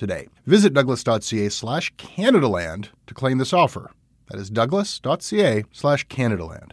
today. Visit douglas.ca slash Canadaland to claim this offer. That is douglas.ca slash Canadaland.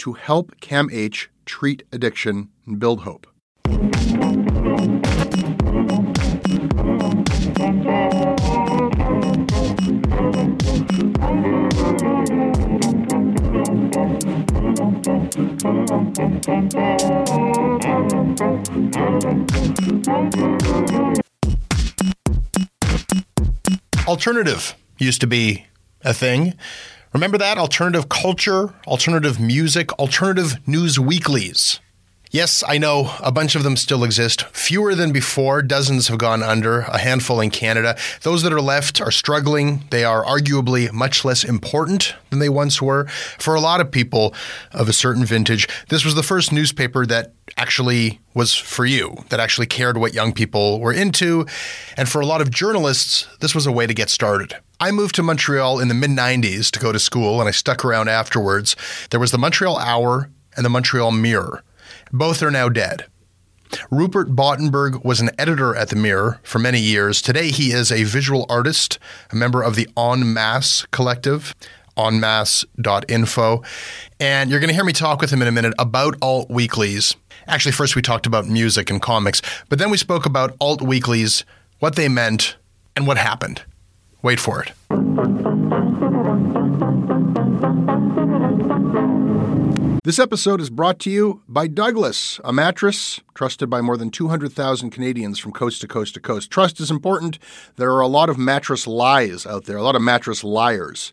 to help CAMH treat addiction and build hope. Alternative used to be a thing. Remember that? Alternative culture, alternative music, alternative news weeklies. Yes, I know a bunch of them still exist. Fewer than before, dozens have gone under, a handful in Canada. Those that are left are struggling. They are arguably much less important than they once were. For a lot of people of a certain vintage, this was the first newspaper that actually was for you, that actually cared what young people were into. And for a lot of journalists, this was a way to get started. I moved to Montreal in the mid 90s to go to school, and I stuck around afterwards. There was the Montreal Hour and the Montreal Mirror. Both are now dead. Rupert Bottenberg was an editor at the Mirror for many years. Today, he is a visual artist, a member of the En Masse Collective, enmasse.info. And you're going to hear me talk with him in a minute about alt weeklies. Actually, first we talked about music and comics, but then we spoke about alt weeklies, what they meant, and what happened. Wait for it. This episode is brought to you by Douglas, a mattress trusted by more than 200,000 Canadians from coast to coast to coast. Trust is important. There are a lot of mattress lies out there, a lot of mattress liars.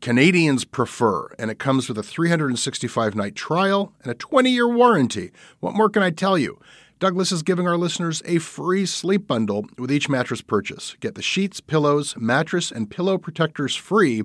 Canadians prefer, and it comes with a 365 night trial and a 20 year warranty. What more can I tell you? Douglas is giving our listeners a free sleep bundle with each mattress purchase. Get the sheets, pillows, mattress, and pillow protectors free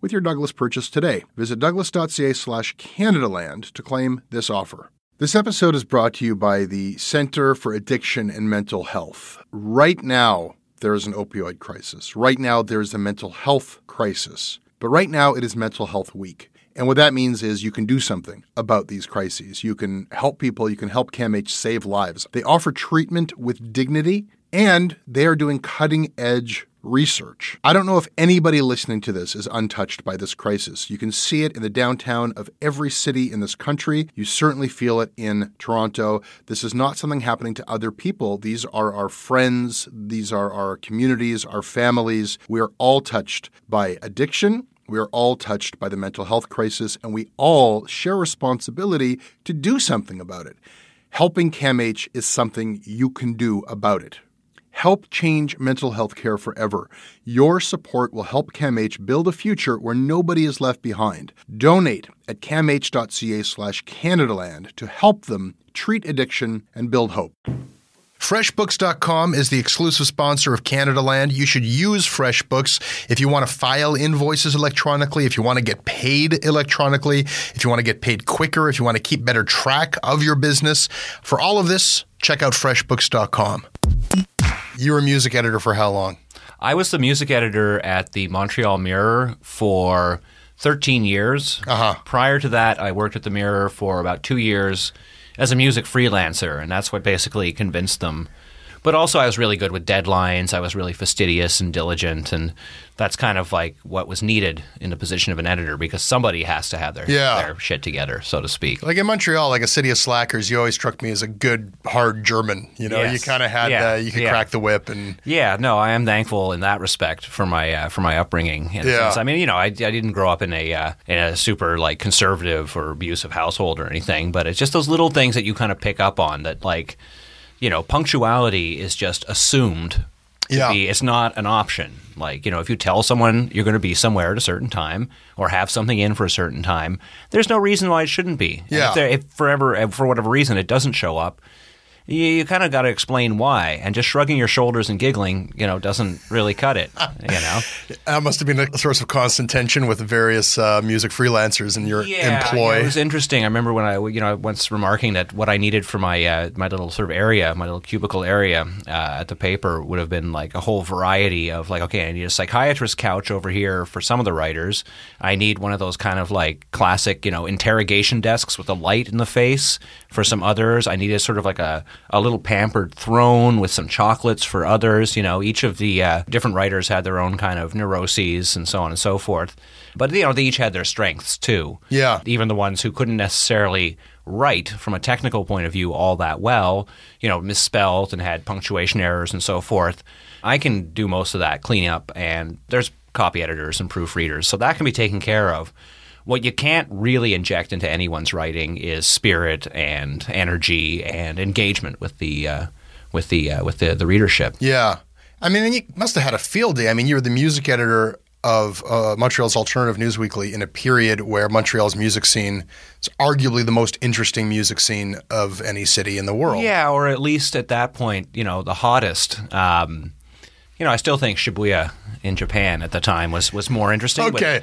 with your Douglas purchase today. Visit douglas.ca slash Canadaland to claim this offer. This episode is brought to you by the Center for Addiction and Mental Health. Right now, there is an opioid crisis. Right now, there is a mental health crisis. But right now, it is Mental Health Week. And what that means is you can do something about these crises. You can help people, you can help CAMH save lives. They offer treatment with dignity, and they are doing cutting edge research. I don't know if anybody listening to this is untouched by this crisis. You can see it in the downtown of every city in this country. You certainly feel it in Toronto. This is not something happening to other people. These are our friends, these are our communities, our families. We are all touched by addiction. We are all touched by the mental health crisis, and we all share responsibility to do something about it. Helping CAMH is something you can do about it. Help change mental health care forever. Your support will help CAMH build a future where nobody is left behind. Donate at camh.ca slash Canadaland to help them treat addiction and build hope. FreshBooks.com is the exclusive sponsor of Canadaland. You should use FreshBooks if you want to file invoices electronically, if you want to get paid electronically, if you want to get paid quicker, if you want to keep better track of your business. For all of this, check out FreshBooks.com. You were a music editor for how long? I was the music editor at the Montreal Mirror for 13 years. Uh-huh. Prior to that, I worked at the Mirror for about two years as a music freelancer, and that's what basically convinced them. But also, I was really good with deadlines. I was really fastidious and diligent, and that's kind of like what was needed in the position of an editor because somebody has to have their Yeah. their shit together, so to speak. Like in Montreal, like a city of slackers, you always struck me as a good, hard German. You know, Yes. you kind of had, Yeah. uh, you could Yeah. crack the whip and. Yeah, no, I am thankful in that respect for my uh, for my upbringing. In Yeah. sense. I mean, you know, I, I didn't grow up in a uh, in a super like conservative or abusive household or anything, but it's just those little things that you kind of pick up on that like, you know, punctuality is just assumed. To Yeah. be, it's not an option. Like, you know, if you tell someone you're going to be somewhere at a certain time or have something in for a certain time, there's no reason why it shouldn't be. Yeah. If, if forever, if for whatever reason, it doesn't show up, you, you kind of got to explain why. And just shrugging your shoulders and giggling, you know, doesn't really cut it. You know. That must have been a source of constant tension with various uh, music freelancers in your employ. Yeah, it was interesting. I remember when I, you know, once remarking that what I needed for my uh, my little sort of area, my little cubicle area uh, at the paper would have been like a whole variety of like, okay, I need a psychiatrist couch over here for some of the writers. I need one of those kind of like classic, you know, interrogation desks with a light in the face for some others. I needed sort of like a, a little pampered throne with some chocolates for others. You know, each of the uh, different writers had their own kind of neuroses and so on and so forth. But you know, they each had their strengths too. Yeah. Even the ones who couldn't necessarily write from a technical point of view all that well, you know, misspelled and had punctuation errors and so forth. I can do most of that cleanup, and there's copy editors and proofreaders, so that can be taken care of. What you can't really inject into anyone's writing is spirit and energy and engagement with the uh, with the uh, with the, the readership. Yeah. I mean, and you must have had a field day. I mean, you were the music editor of uh, Montreal's Alternative News Weekly in a period where Montreal's music scene is arguably the most interesting music scene of any city in the world. Yeah, or at least at that point, you know, the hottest. Um, you know, I still think Shibuya in Japan at the time was was more interesting. Okay.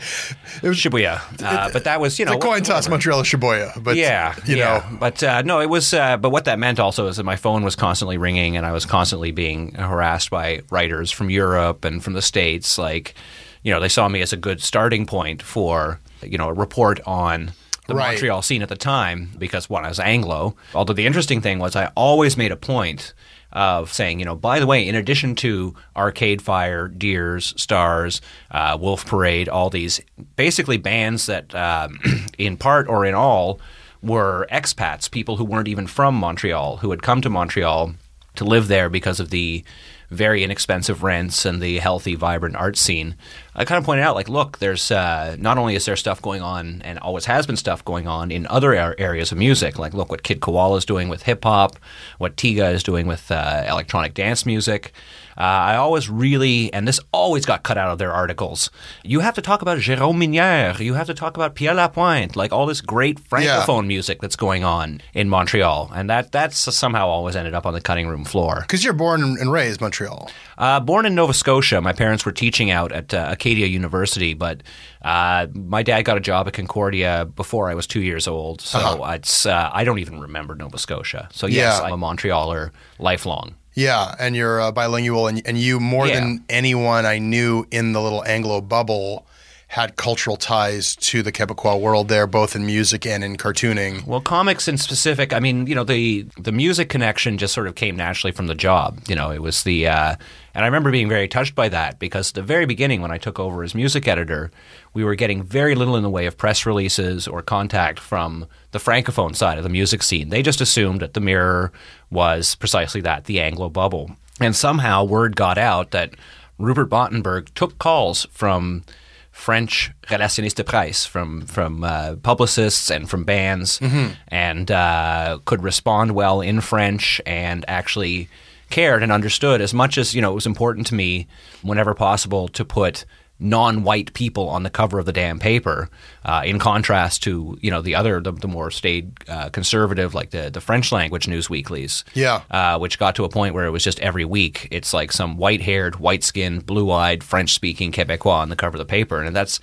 It was Shibuya, uh, but that was you know the coin toss. Montreal Shibuya. But, yeah, you yeah. know, But uh, no, it was. Uh, but what that meant also is that my phone was constantly ringing, and I was constantly being harassed by writers from Europe and from the states. Like, you know, they saw me as a good starting point for you know a report on the Right. Montreal scene at the time because one, I was Anglo. Although the interesting thing was, I always made a point of saying, you know, by the way, in addition to Arcade Fire, Dears, Stars, uh, Wolf Parade, all these basically bands that, um, in part or in all, were expats, people who weren't even from Montreal, who had come to Montreal to live there because of the very inexpensive rents and the healthy, vibrant art scene. I kind of pointed out, like, look, there's uh, not only is there stuff going on, and always has been stuff going on in other areas of music. Like, look what Kid Koala is doing with hip hop, what Tiga is doing with uh, electronic dance music. Uh, I always really, and this always got cut out of their articles. You have to talk about Jérôme Minière. You have to talk about Pierre Lapointe, like all this great francophone music that's going on in Montreal, and that that's somehow always ended up on the cutting room floor. because you're born and raised Montreal. Uh, born in Nova Scotia, my parents were teaching out at uh, Acadia University, but uh, my dad got a job at Concordia before I was two years old, so it's uh, I don't even remember Nova Scotia. So yes, Yeah. I'm a Montrealer lifelong. Yeah, and you're uh, bilingual, and, and you more Yeah. than anyone I knew in the little Anglo bubble had cultural ties to the Quebecois world there, both in music and in cartooning. Well, comics in specific, I mean, you know, the the music connection just sort of came naturally from the job. You know, it was the, uh, and I remember being very touched by that because at the very beginning when I took over as music editor, we were getting very little in the way of press releases or contact from the francophone side of the music scene. They just assumed that the Mirror was precisely that, the Anglo bubble, and somehow word got out that Rupert Bottenberg took calls from French relationnistes de presse from from uh, publicists and from bands, and uh, could respond well in French and actually cared and understood as much as you know it was important to me whenever possible to put non-white people on the cover of the damn paper uh, in contrast to you know the other the, the more staid uh, conservative like the the French language news weeklies Yeah. uh, which got to a point where it was just every week it's like some white-haired, white-skinned, blue-eyed, French-speaking Quebecois on the cover of the paper, and that's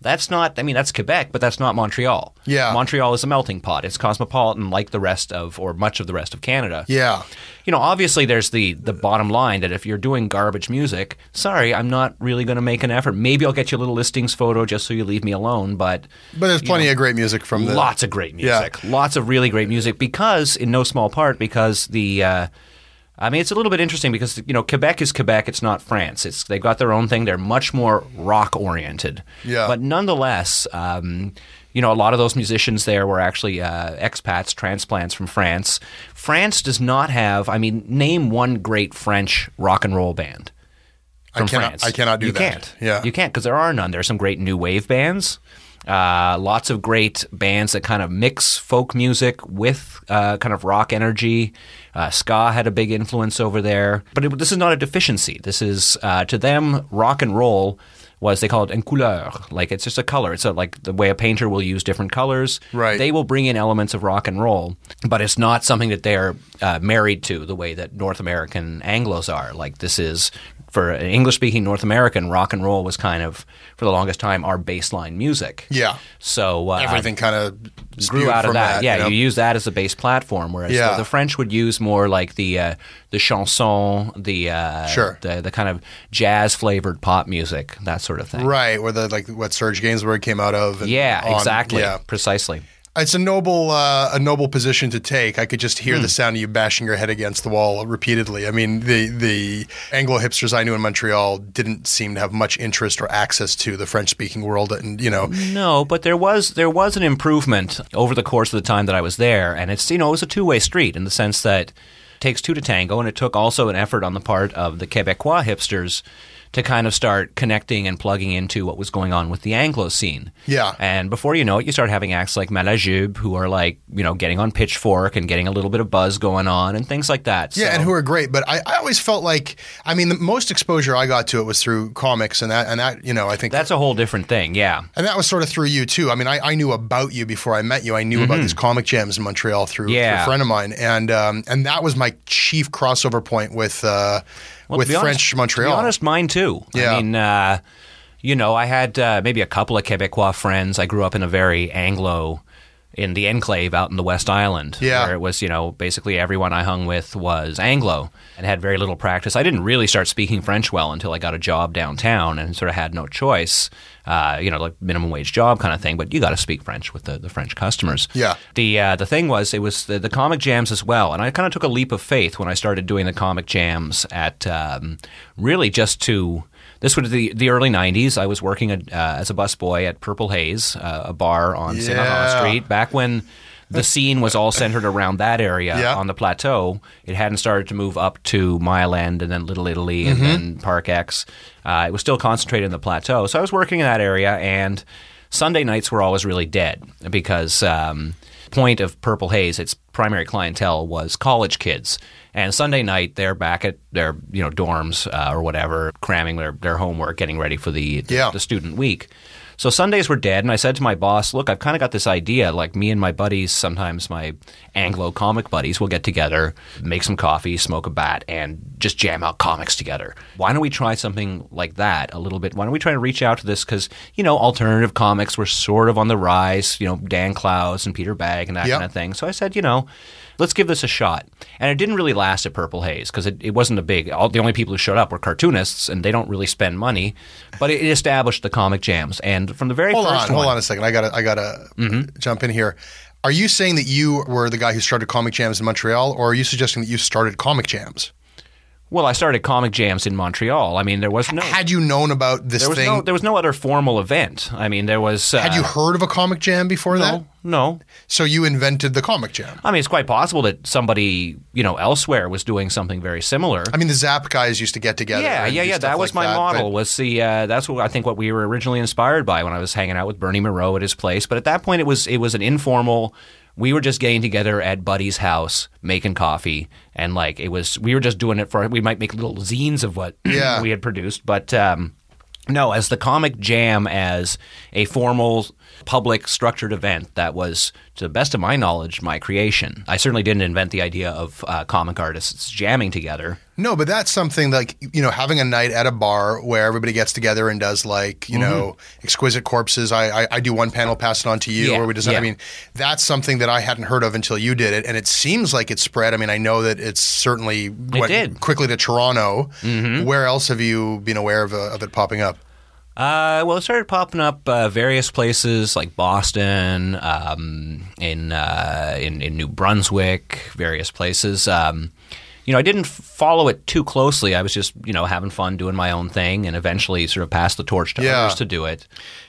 that's not. I mean, that's Quebec, but that's not Montreal. Yeah. Montreal is a melting pot. It's cosmopolitan, like the rest of, or much of the rest of Canada. Yeah. You know, obviously, there's the the bottom line that if you're doing garbage music, sorry, I'm not really going to make an effort. Maybe I'll get you a little listings photo just so you leave me alone, but But there's plenty of great music from the. lots of great music. Yeah. music, lots of really great music. Because, in no small part, because the, uh, I mean, it's a little bit interesting because you know Quebec is Quebec. It's not France. It's they've got their own thing. They're much more rock oriented. Yeah. But nonetheless, um, you know, a lot of those musicians there were actually uh, expats, transplants from France. France does not have. I mean, name one great French rock and roll band from cannot- France. I cannot do you that. You can't. Yeah. You can't because there are none. There are some great new wave bands. Uh, lots of great bands that kind of mix folk music with uh, kind of rock energy. Uh, ska had a big influence over there, but it, this is not a deficiency. This is uh, to them rock and roll was they call it en couleur, like it's just a color. It's a, like the way a painter will use different colors. Right. They will bring in elements of rock and roll, but it's not something that they're uh, married to the way that North American Anglos are. Like this is for an English-speaking North American, rock and roll was kind of for the longest time our baseline music. Yeah. So uh, Everything kind of grew out of from that. yeah, you know? you use that as a base platform, whereas Yeah. the, the French would use more like the uh, the chanson, the uh, Sure. the the kind of jazz flavored pop music, that sort of thing. Right, where the like what Serge Gainsbourg came out of. and Yeah, on. exactly, Yeah, precisely. It's a noble uh, a noble position to take. I could just hear Hmm. the sound of you bashing your head against the wall repeatedly. I mean, the the Anglo hipsters I knew in Montreal didn't seem to have much interest or access to the French speaking world, and you know, No, but there was there was an improvement over the course of the time that I was there, and it's you know it was a two way street in the sense that it takes two to tango, and it took also an effort on the part of the Quebecois hipsters to kind of start connecting and plugging into what was going on with the Anglo scene. Yeah. And before you know it, you start having acts like Malajube who are like, you know, getting on Pitchfork and getting a little bit of buzz going on and things like that. Yeah, So- and who are great. But I, I always felt like, I mean, the most exposure I got to it was through comics, and that, and that, you know, I think that's a whole different thing. Yeah. and that was sort of through you too. I mean, I, I knew about you before I met you. I knew about these comic jams in Montreal through, through Mm-hmm. A friend of mine, and um, and that was my chief crossover point with uh, Well, with to be honest- French Montreal. To be honest, mine too. Yeah. I mean, uh, you know, I had uh, maybe a couple of Quebecois friends. I grew up in a very Anglo, in the enclave out in the West Island, Yeah. where it was, you know, basically everyone I hung with was Anglo and had very little practice. I didn't really start speaking French well until I got a job downtown and sort of had no choice. Uh, you know, like minimum wage job kind of thing, but you got to speak French with the, the French customers. Yeah. The uh, the thing was, it was the, the comic jams as well, and I kind of took a leap of faith when I started doing the comic jams at um, really just to. This was the the early '90s. I was working at, uh, as a busboy at Purple Haze, uh, a bar on. Yeah. Laurent Street, back when the scene was all centered around that area Yeah. on the plateau. It hadn't started to move up to Mile End and then Little Italy and then Park X. Uh, it was still concentrated in the plateau. So I was working in that area, and Sunday nights were always really dead because um, point of Purple Haze, its primary clientele was college kids. And Sunday night, they're back at their you know dorms uh, or whatever, cramming their, their homework, getting ready for the, the, Yeah. the student week. So Sundays were dead, and I said to my boss, "Look, I've kind of got this idea. Like me and my buddies, sometimes my Anglo comic buddies, will get together, make some coffee, smoke a bat, and just jam out comics together. Why don't we try something like that a little bit? Why don't we try to reach out to this? Because you know, alternative comics were sort of on the rise. You know, Dan Clowes and Peter Bagge and that Yeah. kind of thing. So I said, you know." Let's give this a shot. And it didn't really last at Purple Haze because it, it wasn't a big. All, the only people who showed up were cartoonists, and they don't really spend money. But it, it established the comic jams, and from the very Hold first on, one, hold on a second. I gotta, I gotta mm-hmm. jump in here. Are you saying that you were the guy who started comic jams in Montreal, or are you suggesting that you started comic jams? Well, I started comic jams in Montreal. I mean, there was no. Had you known about this there was thing? no there was no other formal event. I mean, there was. Uh, had you heard of a comic jam before that? No, no. So you invented the comic jam. I mean, it's quite possible that somebody you know elsewhere was doing something very similar. I mean, the Zap guys used to get together. yeah, and yeah, yeah. That was like my that, model. but- Was the uh, that's what I think what we were originally inspired by when I was hanging out with Bernie Mireault at his place. But at that point, it was it was an informal. We were just getting together at Buddy's house, making coffee, and like it was. We were just doing it for. We might make little zines of what Yeah. we had produced, but. Um, no, as the comic jam as a formal, public, structured event that was, to the best of my knowledge, my creation. I certainly didn't invent the idea of uh, comic artists jamming together. No, but that's something like you know having a night at a bar where everybody gets together and does like you know exquisite corpses. I, I I do one panel, pass it on to you, Mm-hmm. Yeah, or we just. I mean, that's something that I hadn't heard of until you did it, and it seems like it spread. I mean, I know that it's certainly went did. Mm-hmm. quickly to Toronto. Where else have you been aware of, uh, of it popping up? Uh, well, it started popping up uh, various places like Boston, um, in, uh, in in New Brunswick, various places. Um, you know, I didn't follow it too closely. I was just you know having fun doing my own thing, and eventually sort of passed the torch to Yeah. others to do it.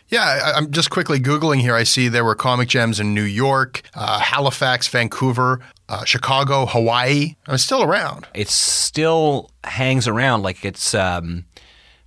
Yeah, I, I'm just quickly googling here. I see there were comic jams in New York, uh, Halifax, Vancouver, uh, Chicago, Hawaii. I'm still around. it still hangs around like it's um,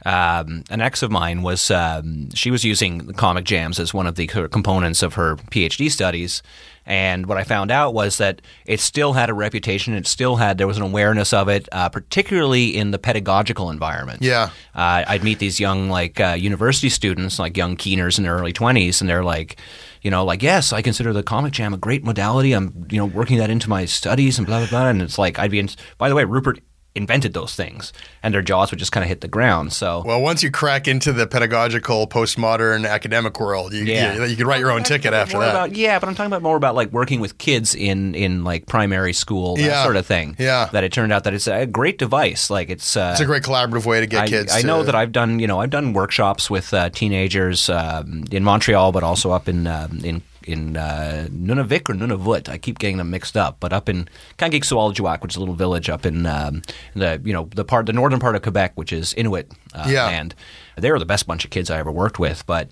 um, an ex of mine was um, she was using comic jams as one of the components of her PhD studies. And what I found out was that it still had a reputation. It still had there was an awareness of it, uh, particularly in the pedagogical environment. Yeah. uh, I'd meet these young like uh, university students, like young keeners in their early twenties, and they're like, you know, like yes, I consider the comic jam a great modality. I'm you know working that into my studies and blah blah blah. And it's like I'd be. In, by the way, Rupert invented those things, and their jaws would just kind of hit the ground. So Well, once you crack into the pedagogical, postmodern, academic world, you, Yeah. you, you can write your own ticket after more that. About, yeah, but I'm talking about more about like working with kids in in like primary school, that Yeah. sort of thing. Yeah. that it turned out that it's a great device. Like it's uh, it's a great collaborative way to get I, kids. I know to- that I've done, you know, I've done workshops with uh, teenagers um, in Montreal, but also up in um, in in uh, Nunavik or Nunavut. I keep getting them mixed up, but up in Kangiqsualujjuaq, which is a little village up in um, the you know the part the northern part of Quebec, which is Inuit uh, Yeah. land. They were the best bunch of kids I ever worked with, but.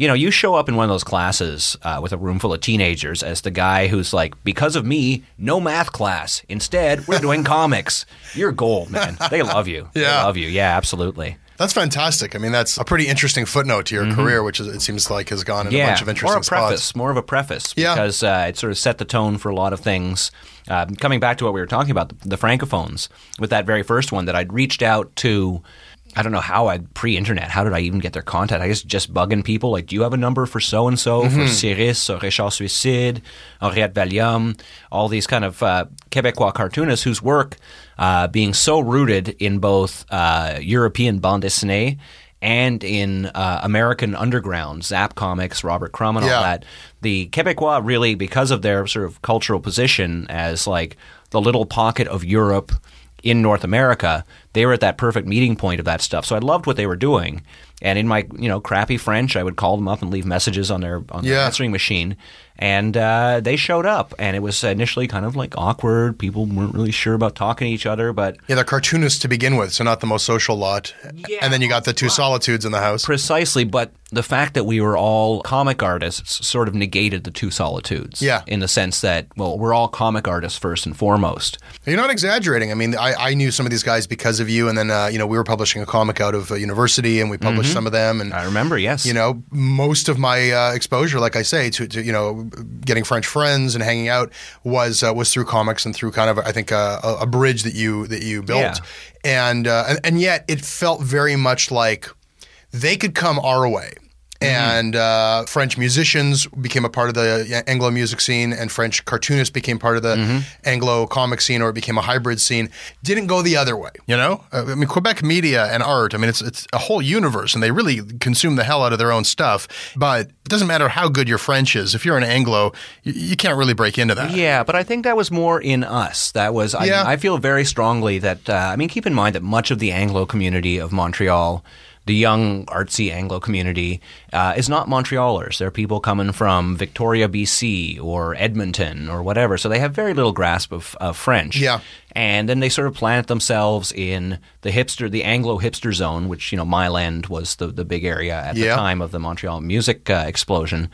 You know, you show up in one of those classes uh, with a room full of teenagers as the guy who's like, because of me, no math class. Instead, we're doing comics. You're gold, man. They love you. They Yeah. love you. Yeah, absolutely. That's fantastic. I mean, that's a pretty interesting footnote to your career, which is, it seems like has gone in a bunch of interesting more a preface, spots. more of a preface, Yeah. because uh, it sort of set the tone for a lot of things. Uh, coming back to what we were talking about, the, the francophones, with that very first one, that I'd reached out to. I don't know how I pre-internet. How did I even get their contact? I guess just bugging people like, do you have a number for so and so for Siris or Richard Suicide, Henriette Valium, all these kind of uh, Quebecois cartoonists whose work uh, being so rooted in both uh, European bande dessinée and in uh, American underground, Zap Comics, Robert Crumb, and Yeah. all that. The Quebecois really, because of their sort of cultural position as like the little pocket of Europe in North America, they were at that perfect meeting point of that stuff. So I loved what they were doing. And in my you know crappy French, I would call them up and leave messages on their on their Yeah. answering machine, and uh, they showed up. And it was initially kind of like awkward. People weren't really sure about talking to each other, but Yeah, they're cartoonists to begin with, so not the most social lot. Yeah, and then you got the two solitudes in the house. Precisely, but the fact that we were all comic artists sort of negated the two solitudes. Yeah. In the sense that, well, we're all comic artists first and foremost. You're not exaggerating. I mean, I, I knew some of these guys because of you, and then uh, you know we were publishing a comic out of uh, university, and we published some of them, and I remember, yes. you know most of my uh, exposure, like I say, to, to you know getting French friends and hanging out was uh, was through comics and through kind of I think uh, a, a bridge that you that you built, Yeah. and, uh, and and yet it felt very much like they could come our way. And uh, French musicians became a part of the Anglo music scene, and French cartoonists became part of the Anglo comic scene, or it became a hybrid scene. Didn't go the other way, you know. Uh, I mean, Quebec media and art. I mean, it's it's a whole universe, and they really consume the hell out of their own stuff. But it doesn't matter how good your French is. If you're an Anglo, you, you can't really break into that. Yeah, but I think that was more in us. That was I, Yeah. I feel very strongly that uh, I mean keep in mind that much of the Anglo community of Montreal, the young artsy Anglo community, uh, is not Montrealers. They're people coming from Victoria, BC, or Edmonton, or whatever. So they have very little grasp of, of French. Yeah. And then they sort of plant themselves in the hipster, the Anglo hipster zone, which you know, Mile End was the the big area at Yeah. the time of the Montreal music uh, explosion.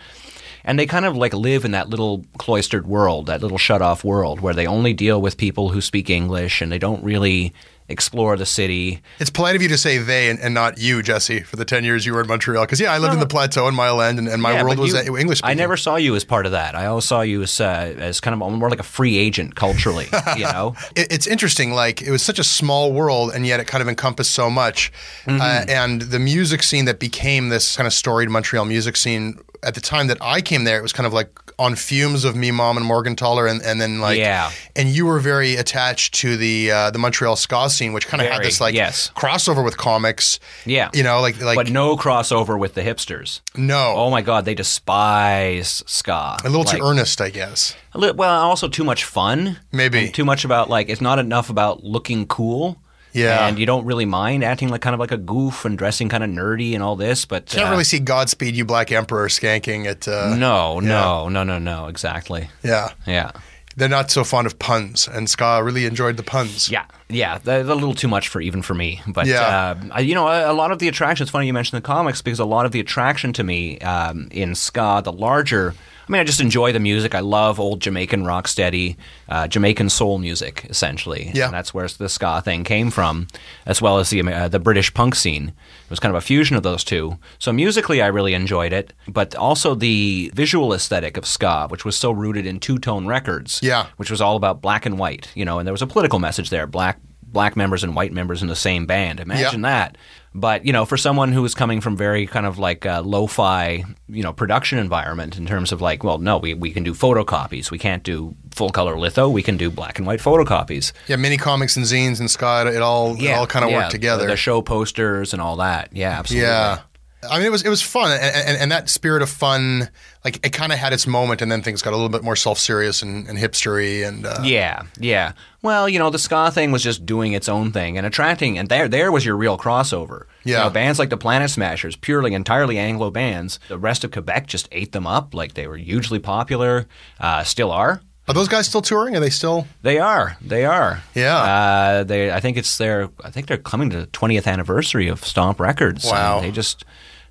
And they kind of like live in that little cloistered world, that little shut off world where they only deal with people who speak English and they don't really explore the city. It's polite of you to say they and, and not you, Jesse, for the 10 years you were in Montreal. Because, yeah, I lived in the plateau in Mile End, and, and my Yeah, world was you- English speaking. I never saw you as part of that. I always saw you as uh, as kind of more like a free agent culturally, you know. It, it's interesting. Like, it was such a small world, and yet it kind of encompassed so much. Mm-hmm. Uh, and the music scene that became this kind of storied Montreal music scene at the time that I came there, it was kind of like on fumes of me, mom, and Morgentaler, and, and then like, Yeah. And you were very attached to the uh, the Montreal ska scene, which kind of had this like yes. crossover with comics. Yeah. you know, like like but no crossover with the hipsters. no, Oh my God, they despise ska. a little Like, too earnest, I guess. Well, also too much fun. Maybe. Too much about like it's not enough about looking cool. Yeah. And you don't really mind acting like kind of like a goof and dressing kind of nerdy and all this, but Can't uh, really see Godspeed You Black Emperor skanking at. Uh, No, no, no, no, no. Exactly. Yeah. Yeah. They're not so fond of puns, and Ska really enjoyed the puns. Yeah, yeah, they're a little too much for even for me. But Yeah. uh, you know, a, a lot of the attraction. It's funny you mentioned the comics because a lot of the attraction to me um, in ska, the larger. I mean, I just enjoy the music. I love old Jamaican rocksteady, uh, Jamaican soul music, essentially. Yeah. and that's where the ska thing came from, as well as the uh, the British punk scene. It was kind of a fusion of those two. So musically, I really enjoyed it, but also the visual aesthetic of ska, which was so rooted in two tone records Yeah. which was all about black and white, you know, and there was a political message there, black black members and white members in the same band. Imagine that. But, you know, for someone who was coming from very kind of like a lo-fi, you know, production environment in terms of like, well, no, we, we can do photocopies. We can't do full color litho. We can do black and white photocopies. Yeah, mini comics and zines and Scott, it all it all kind of yeah, worked together. The, the show posters and all that. Yeah, absolutely. yeah. I mean, it was it was fun, and, and, and that spirit of fun, like it kind of had its moment, and then things got a little bit more self serious and, and hipstery, and uh, Yeah, yeah. Well, you know, the ska thing was just doing its own thing and attracting, and there, there was your real crossover. Yeah. You know, bands like the Planet Smashers, purely entirely Anglo bands. The rest of Quebec just ate them up. Like they were hugely popular. Uh, still are. are those guys still touring? Are they still? They are. They are. Yeah. Uh, they. I think it's their. I think they're coming to the twentieth anniversary of Stomp Records. and Wow. they just.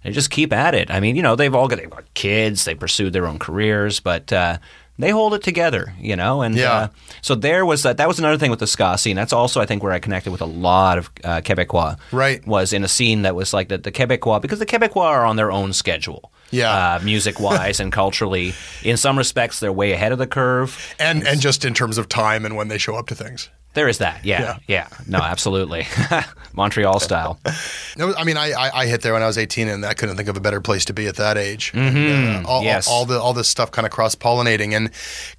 They just keep at it. I mean, you know, they've all got, they've got kids. They pursued their own careers, but uh, they hold it together. You know, and Yeah. uh, so there was that. That was another thing with the ska scene. That's also, I think, where I connected with a lot of uh, Quebecois. Right. Was in a scene that was like the, the Quebecois because the Quebecois are on their own schedule. Yeah. Uh, music wise and culturally, in some respects, they're way ahead of the curve. And and just in terms of time and when they show up to things. There is that. Yeah. Yeah. No, absolutely. Montreal style. No, I mean, I, I I hit there when I was 18, and I couldn't think of a better place to be at that age. And, uh, all, yes. all, all the all this stuff kind of cross pollinating, and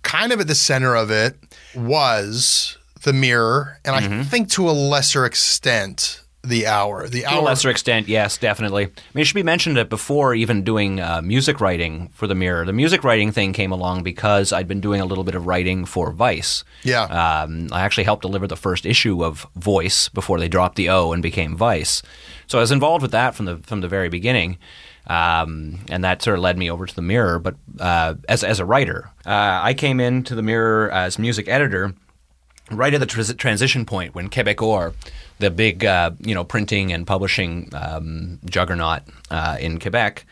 kind of at the center of it was the mirror, and I think to a lesser extent the hour. The To hour. a lesser extent, yes, definitely. I mean, it should be mentioned that before even doing uh, music writing for the Mirror, the music writing thing came along because I'd been doing a little bit of writing for Vice. Yeah. Um, I actually helped deliver the first issue of Voice before they dropped the O and became Vice. So I was involved with that from the from the very beginning. Um, and that sort of led me over to the Mirror. But uh, as as a writer, uh, I came into the Mirror as music editor right at the tras- transition point when Quebecor, the big uh, you know printing and publishing um, juggernaut uh, in Quebec,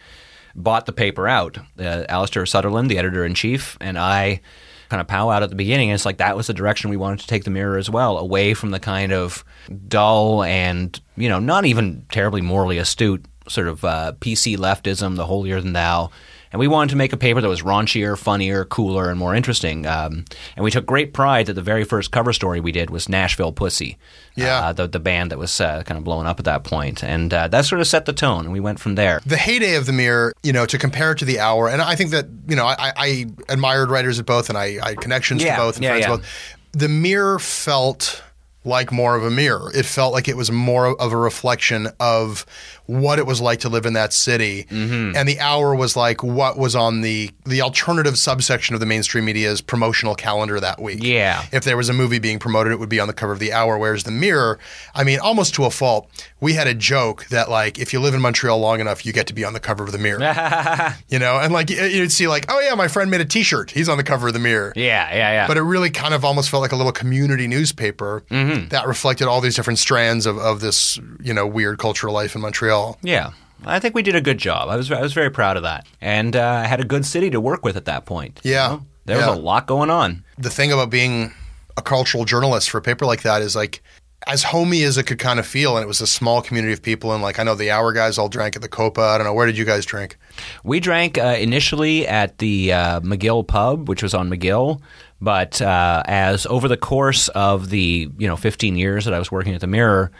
bought the paper out. Uh, Alistair Sutherland, the editor in chief, and I kind of pow out at the beginning. And it's like that was the direction we wanted to take the Mirror as well, away from the kind of dull and you know not even terribly morally astute sort of uh, PC leftism, the holier than thou. And we wanted to make a paper that was raunchier, funnier, cooler, and more interesting. Um, and we took great pride that the very first cover story we did was Nashville Pussy, Yeah. uh, the the band that was uh, kind of blowing up at that point, and uh, that sort of set the tone, and we went from there. the heyday of the mirror, you know, to compare it to the hour, and I think that you know, I, I admired writers at both, and I, I had connections Yeah, to both, and yeah, friends yeah. both. The mirror felt like more of a mirror. It felt like it was more of a reflection of what it was like to live in that city, Mm-hmm. and the hour was like what was on the the alternative subsection of the mainstream media's promotional calendar that week. Yeah. If there was a movie being promoted, it would be on the cover of the hour. Whereas the Mirror, I mean, almost to a fault, we had a joke that like if you live in Montreal long enough, you get to be on the cover of the Mirror. you know, and like you'd see like, oh yeah, my friend made a T-shirt. He's on the cover of the Mirror. Yeah, yeah, yeah. But it really kind of almost felt like a little community newspaper Mm-hmm. That reflected all these different strands of, of this, you know, weird cultural life in Montreal. Yeah. I think we did a good job. I was I was very proud of that, and uh, I had a good city to work with at that point. you Yeah. know? there Yeah. was a lot going on. the thing about being a cultural journalist for a paper like that is like as homey as it could kind of feel and it was a small community of people and like i know the hour guys all drank at the copa i don't know where did you guys drink We drank uh, initially at the uh, McGill pub, which was on McGill, but uh, as over the course of the you know 15 years that I was working at the Mirror,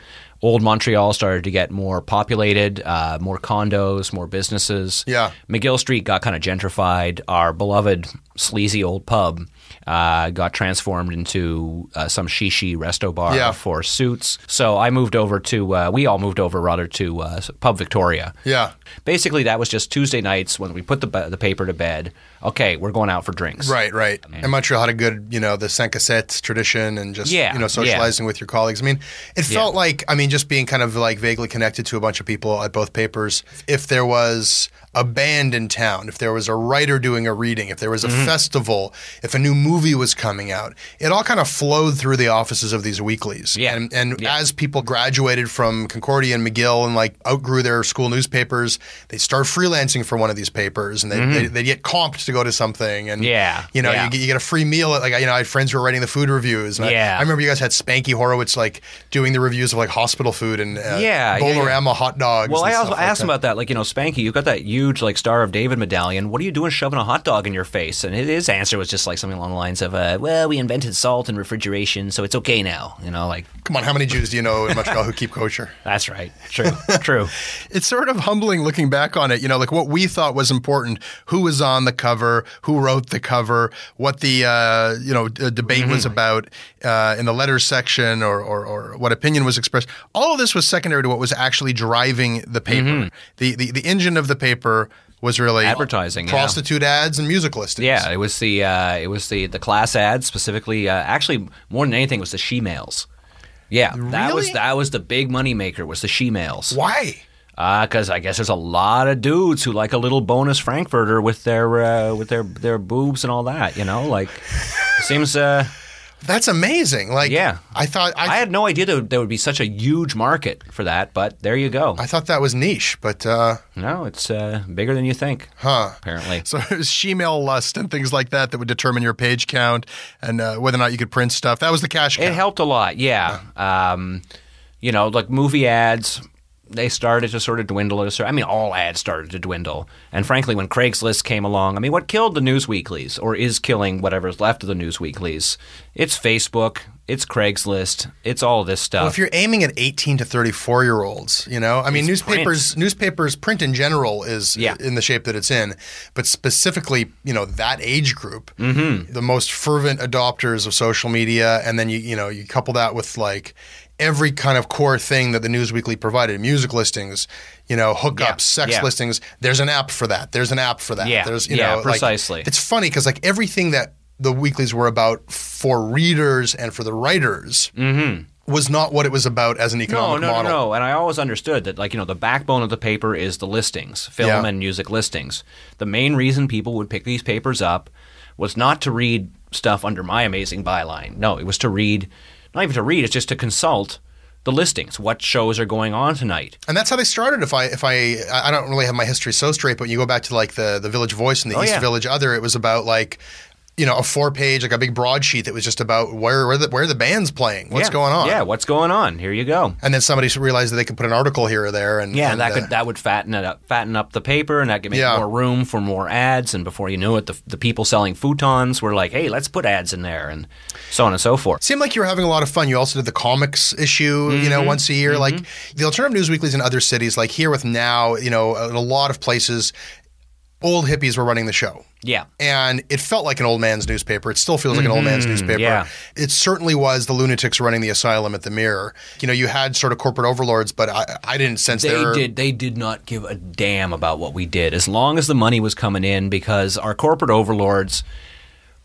old Montreal started to get more populated, uh, more condos, more businesses. Yeah. McGill Street got kind of gentrified. Our beloved sleazy old pub uh, got transformed into uh, some shishi resto bar Yeah. for suits. So I moved over to. Uh, we all moved over rather to uh, Pub Victoria. yeah Basically, that was just Tuesday nights when we put the, the paper to bed. Okay, we're going out for drinks. right right and montreal had a good you know the cinq à sept tradition and just Yeah, you know socializing with your colleagues i mean it felt like i mean just being kind of like vaguely connected to a bunch of people at both papers if there was a band in town if there was a writer doing a reading if there was a Mm-hmm. festival if a new movie was coming out it all kind of flowed through the offices of these weeklies Yeah. and, and Yeah. as people graduated from concordia and mcgill and like outgrew their school newspapers they start freelancing for one of these papers and they, they, they get comped to go to something and. Yeah, you know yeah. you, get, you get a free meal at, like you know I had friends who were writing the food reviews and I- Yeah. I, remember you guys had Spanky Horowitz like doing the reviews of like hospital food and uh, Yeah, yeah, yeah. Hot dogs Well, I also like asked him about that. Like, you know, Spanky, you've got that huge, like, Star of David medallion. What are you doing shoving a hot dog in your face? And his answer was just like something along the lines of, uh, well, we invented salt and refrigeration, so it's okay now. You know, like, come on how many Jews do you know in Montreal who keep kosher that's right. True. True. it's sort of humbling looking back on it. You know, like what we thought was important: who was on the cover, who wrote the cover, what the uh, you know d- debate was about uh, in the letters section, or, or or what opinion was expressed. All of this was secondary to what was actually driving the paper. The, the the engine of the paper was really Advertising, yeah. prostitute ads, and music listings. Yeah, it was the uh, it was the the class ads specifically. Uh, actually, more than anything, it was the she mails. Yeah, that was that was the big money maker. Was the she mails? Why? Because I guess there's a lot of dudes who like a little bonus frankfurter with their uh, with their their boobs and all that. You know, like seems. Uh, That's amazing. Like, Yeah. I thought I, I had no idea that there would be such a huge market for that, but there you go. I thought that was niche, but uh, No, it's uh, bigger than you think. huh. Apparently. So it was shemale lust and things like that that would determine your page count and uh, whether or not you could print stuff. That was the cash count. It helped a lot, yeah. Um, you know, like movie ads, they started to sort of dwindle. I mean, all ads started to dwindle. And frankly, when Craigslist came along, I mean, what killed the news weeklies, or is killing whatever's left of the news weeklies? It's Facebook, it's Craigslist, it's all this stuff. Well, if you're aiming at 18 to 34 year olds, you know, I mean, It's newspapers, newspapers, print in general is Yeah. in the shape that it's in, but specifically, you know, that age group, Mm-hmm. the most fervent adopters of social media, and then you, you know, you couple that with like every kind of core thing that the News Weekly provided, music listings, you know, hookups, Yeah. sex Yeah. listings. There's an app for that. There's an app for that. Yeah. There's, you Yeah, know, like- precisely. it's funny because like everything that the weeklies were about for readers and for the writers mm-hmm. was not what it was about as an no, economic no, no, model. no. And I always understood that, like, you know, the backbone of the paper is the listings, film Yeah. and music listings. The main reason people would pick these papers up was not to read stuff under my amazing byline. No, it was to read, not even to read, it's just to consult the listings. What shows are going on tonight? And that's how they started. If I if I I don't really have my history so straight, but you go back to like the the Village Voice and the Oh, East yeah. Village Other, it was about like you know, a four page, like a big broadsheet that was just about where where the where the band's playing, what's Yeah. going on. Yeah, what's going on? Here you go. And then somebody realized that they could put an article here or there, and Yeah, and, that uh, could that would fatten it up, fatten up the paper, and that could make Yeah. more room for more ads. And before you knew it, the the people selling futons were like, "Hey, let's put ads in there," and so on and so forth. seemed like you were having a lot of fun. You also did the comics issue, you Mm-hmm. know, once a year. Like the alternative news weeklies in other cities, like here with now, you know, in a lot of places, old hippies were running the show. Yeah. And it felt like an old man's newspaper. It still feels like an old man's newspaper. Mm-hmm. yeah. It certainly was the lunatics running the asylum at the mirror. You know, you had sort of corporate overlords, but I, I didn't sense They their did. They did not give a damn about what we did, as long as the money was coming in, because our corporate overlords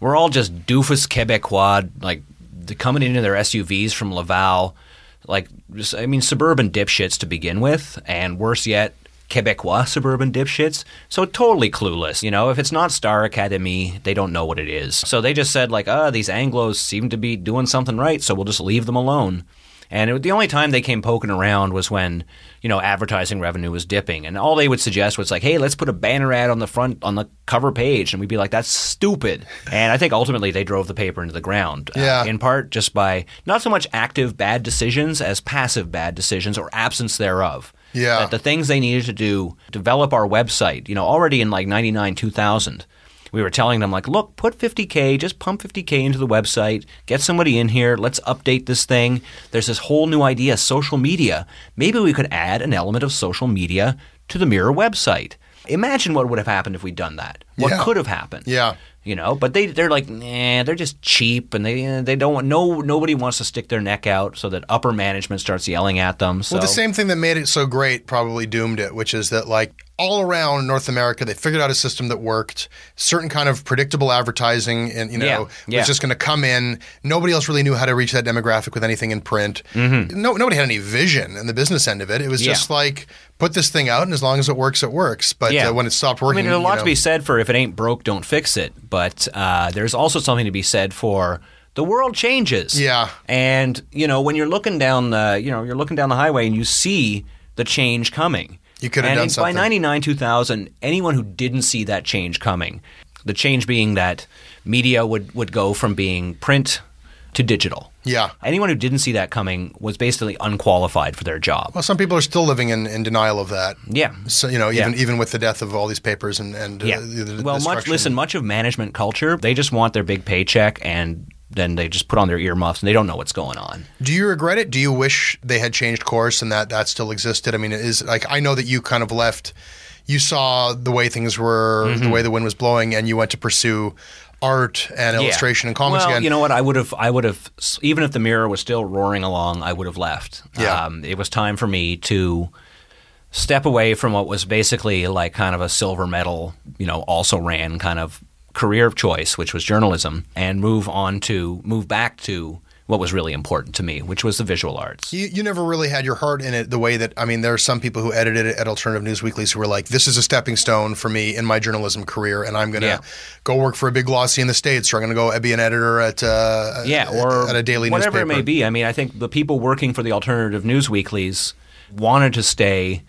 were all just doofus Quebecois, like the- coming into their SUVs from Laval, like I mean, suburban dipshits to begin with, and worse yet. Quebecois suburban dipshits, so totally clueless. You know, if it's not Star Academy, they don't know what it is. So they just said like, "Ah, these Anglos seem to be doing something right, so we'll just leave them alone." And it, the only time they came poking around was when, you know, advertising revenue was dipping. And all they would suggest was like, hey, let's put a banner ad on the front, on the cover page. And we'd be like, that's stupid. And I think ultimately they drove the paper into the ground. uh, Yeah. in part just by not so much active bad decisions as passive bad decisions or absence thereof. Yeah. That the things they needed to do, develop our website, you know, already in like 99, 2000 we were telling them like look put 50k just pump 50k into the website get somebody in here let's update this thing. There's this whole new idea social media. Maybe we could add an element of social media to the mirror website. Imagine what would have happened if we'd done that what Yeah. could have happened Yeah. you know but they they're like nah they're just cheap and they they don't want no nobody wants to stick their neck out so that upper management starts yelling at them so Well, the same thing that made it so great probably doomed it, which is that like all around North America, they figured out a system that worked. Certain kind of predictable advertising, and you know, Yeah, yeah. was just going to come in. Nobody else really knew how to reach that demographic with anything in print. No, nobody had any vision in the business end of it. It was Mm-hmm. Yeah. just like put this thing out, and as long as it works, it works. But uh, when it stopped working, I mean, there's a lot you to be said for if it ain't broke, don't fix it. But uh, there's also something to be said for the world changes. Yeah. And you know, when you're looking down the, you know, you're looking down the highway and you see the change coming. You could have and done in- something. By 99, 2000, anyone who didn't see that change coming, the change being that media would, would go from being print to digital. Yeah. Anyone who didn't see that coming was basically unqualified for their job. Well, some people are still living in, in denial of that. Yeah. So you know, even Yeah. even with the death of all these papers and and Yeah. uh, the, well, much listen, much of management culture, they just want their big paycheck and then they just put on their earmuffs and they don't know what's going on. Do you regret it? Do you wish they had changed course and that that still existed? I mean, it is like I know that you kind of left. You saw the way things were, Mm-hmm. the way the wind was blowing, and you went to pursue art and illustration and comics well, again. you know what? I would have, I would have, even if the mirror was still roaring along, I would have left. Yeah. Um, it was time for me to step away from what was basically like kind of a silver medal, you know, also ran kind of career of choice, which was journalism, and move on to move back to what was really important to me, which was the visual arts. You, you never really had your heart in it the way that I mean, there are some people who edited it at alternative news weeklies who were like, "This is a stepping stone for me in my journalism career, and I'm going to Yeah. go work for a big glossy in the states, or I'm going to go be an editor at uh, yeah, or at a daily whatever newspaper." it may be. I mean, I think the people working for the alternative news weeklies wanted to stay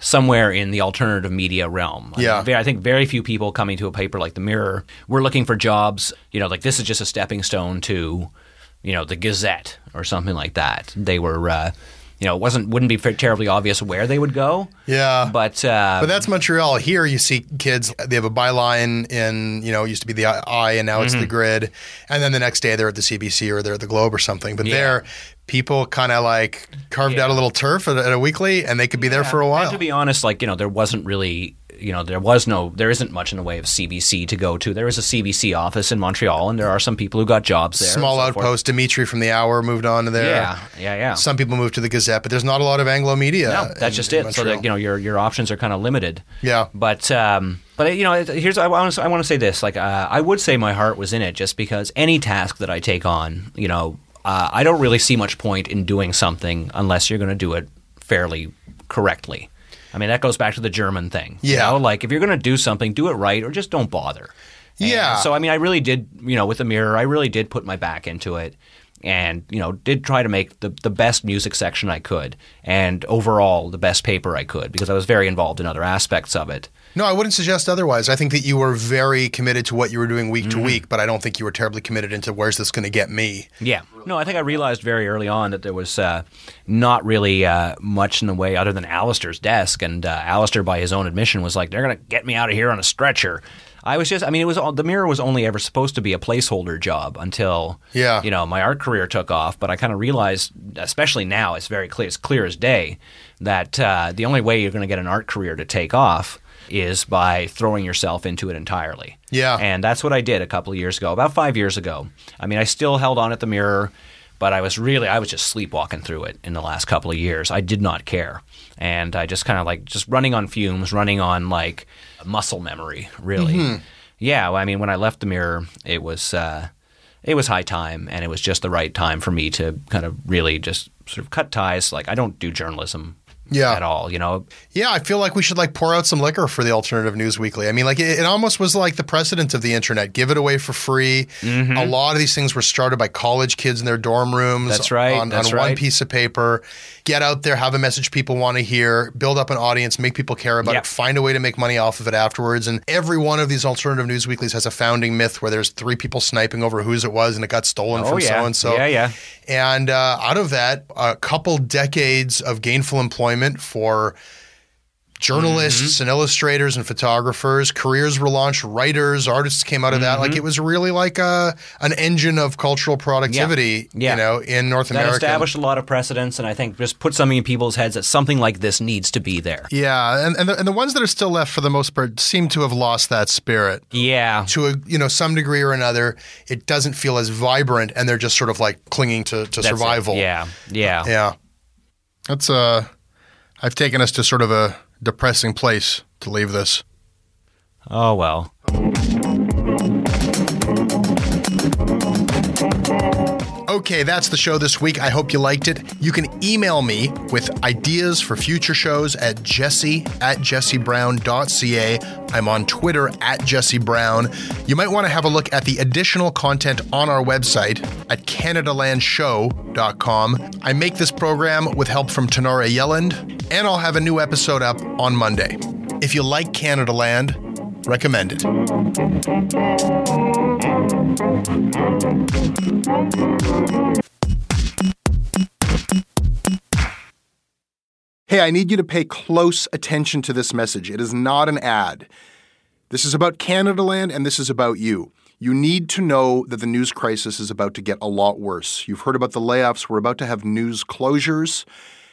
somewhere in the alternative media realm. I Yeah. mean, I think very few people coming to a paper like the Mirror were looking for jobs. You know, like this is just a stepping stone to, you know, the Gazette or something like that. They were. Uh, you know, it wasn't wouldn't be terribly obvious where they would go. Yeah. but uh, But that's Montreal. Here you see kids, they have a byline in, you know, it used to be the Eye and now it's Mm-hmm. the grid. And then the next day they're at the CBC or they're at the Globe or something. But Yeah. there, people kind of like carved out a little turf at a, at a weekly and they could be there for a And while. to be honest, like you know, there wasn't really, you know, there was no, there isn't much in the way of CBC to go to. There is a CBC office in Montreal, and there are some people who got jobs there. Small so forth. outpost. Dimitri from the Hour moved on to there. Yeah, yeah, yeah. Some people moved to the Gazette, but there's not a lot of Anglo media. no, that's in- just it. So that you know, your your options are kind of limited. Yeah. But um, but you know, here's I want to I want to say this. Like uh, I would say my heart was in it, just because any task that I take on, you know, uh, I don't really see much point in doing something unless you're going to do it fairly correctly. I mean, that goes back to the German thing. you Yeah. know? like if you're going to do something, do it right, or just don't bother. And Yeah. So I mean, I really did. You know, with the mirror, I really did put my back into it. And you know, did try to make the, the best music section I could, and overall the best paper I could, because I was very involved in other aspects of it. No, I wouldn't suggest otherwise. I think that you were very committed to what you were doing week to week, but I don't think you were terribly committed into where's this going to get me. Yeah. No, I think I realized very early on that there was uh, not really uh, much in the way other than Alistair's desk. And uh, Alistair, by his own admission, was like, they're going to get me out of here on a stretcher. I was just, I mean, it was all, the mirror was only ever supposed to be a placeholder job until, Yeah. you know, my art career took off. But I kind of realized, especially now, it's very clear, it's clear as day that uh, the only way you're going to get an art career to take off is by throwing yourself into it entirely. Yeah. And that's what I did a couple of years ago, about five years ago. I mean, I still held on at the mirror, but I was really, I was just sleepwalking through it in the last couple of years. I did not care. And I just kind of like just running on fumes, running on like muscle memory, really. Yeah. I mean, when I left the mirror, it was, uh, it was high time and it was just the right time for me to kind of really just sort of cut ties. Like, I don't do journalism Yeah. at all, you know? Yeah, I feel like we should like pour out some liquor for the Alternative News Weekly. I mean, like it, it almost was like the precedent of the internet. Give it away for free. A lot of these things were started by college kids in their dorm rooms. That's right, On, that's on one piece of paper. Get out there, have a message people want to hear, build up an audience, make people care about it, find a way to make money off of it afterwards. And every one of these Alternative News Weeklies has a founding myth where there's three people sniping over whose it was and it got stolen Oh, from so and so. Yeah, yeah. And uh, out of that, a couple decades of gainful employment for journalists Mm-hmm. and illustrators and photographers. Careers were launched. Writers, artists came out of that. Mm-hmm. Like it was really like a an engine of cultural productivity. Yeah. You know, in North That America. established a lot of precedents, and I think just put something in people's heads that something like this needs to be there. Yeah, and and the, and the ones that are still left, for the most part, seem to have lost that spirit. Yeah. To a you know some degree or another, it doesn't feel as vibrant, and they're just sort of like clinging to, to That's it. survival. Yeah. Yeah. Yeah. That's uh I've taken us to sort of a depressing place to leave this. Oh well. Okay, that's the show this week. I hope you liked it. You can email me with ideas for future shows at jesse at jessebrown.ca. I'm on Twitter at Jesse Brown. You might want to have a look at the additional content on our website at CanadaLandShow.com. I make this program with help from Tenora Yelland, and I'll have a new episode up on Monday. If you like Canadaland, recommend it. Hey, I need you to pay close attention to this message. It is not an ad. This is about Canadaland and this is about you. You need to know that the news crisis is about to get a lot worse. You've heard about the layoffs. We're about to have news closures,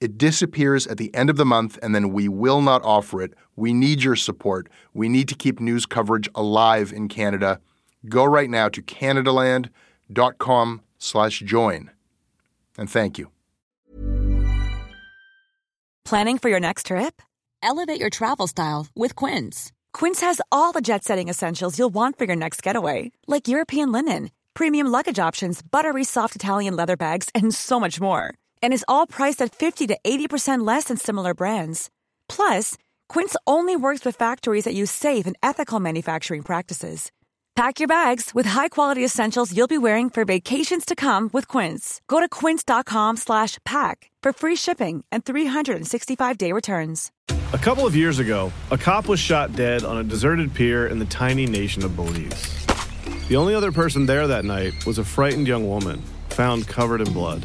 It disappears at the end of the month, and then we will not offer it. We need your support. We need to keep news coverage alive in Canada. Go right now to canadaland.com slash join. And thank you. Planning for your next trip? Elevate your travel style with Quince. Quince has all the jet setting essentials you'll want for your next getaway, like European linen, premium luggage options, buttery soft Italian leather bags, and so much more. And is all priced at 50 to 80% less than similar brands. Plus, Quince only works with factories that use safe and ethical manufacturing practices. Pack your bags with high-quality essentials you'll be wearing for vacations to come with Quince. Go to quince.com slash pack for free shipping and 365-day returns. A couple of years ago, a cop was shot dead on a deserted pier in the tiny nation of Belize. The only other person there that night was a frightened young woman, found covered in blood.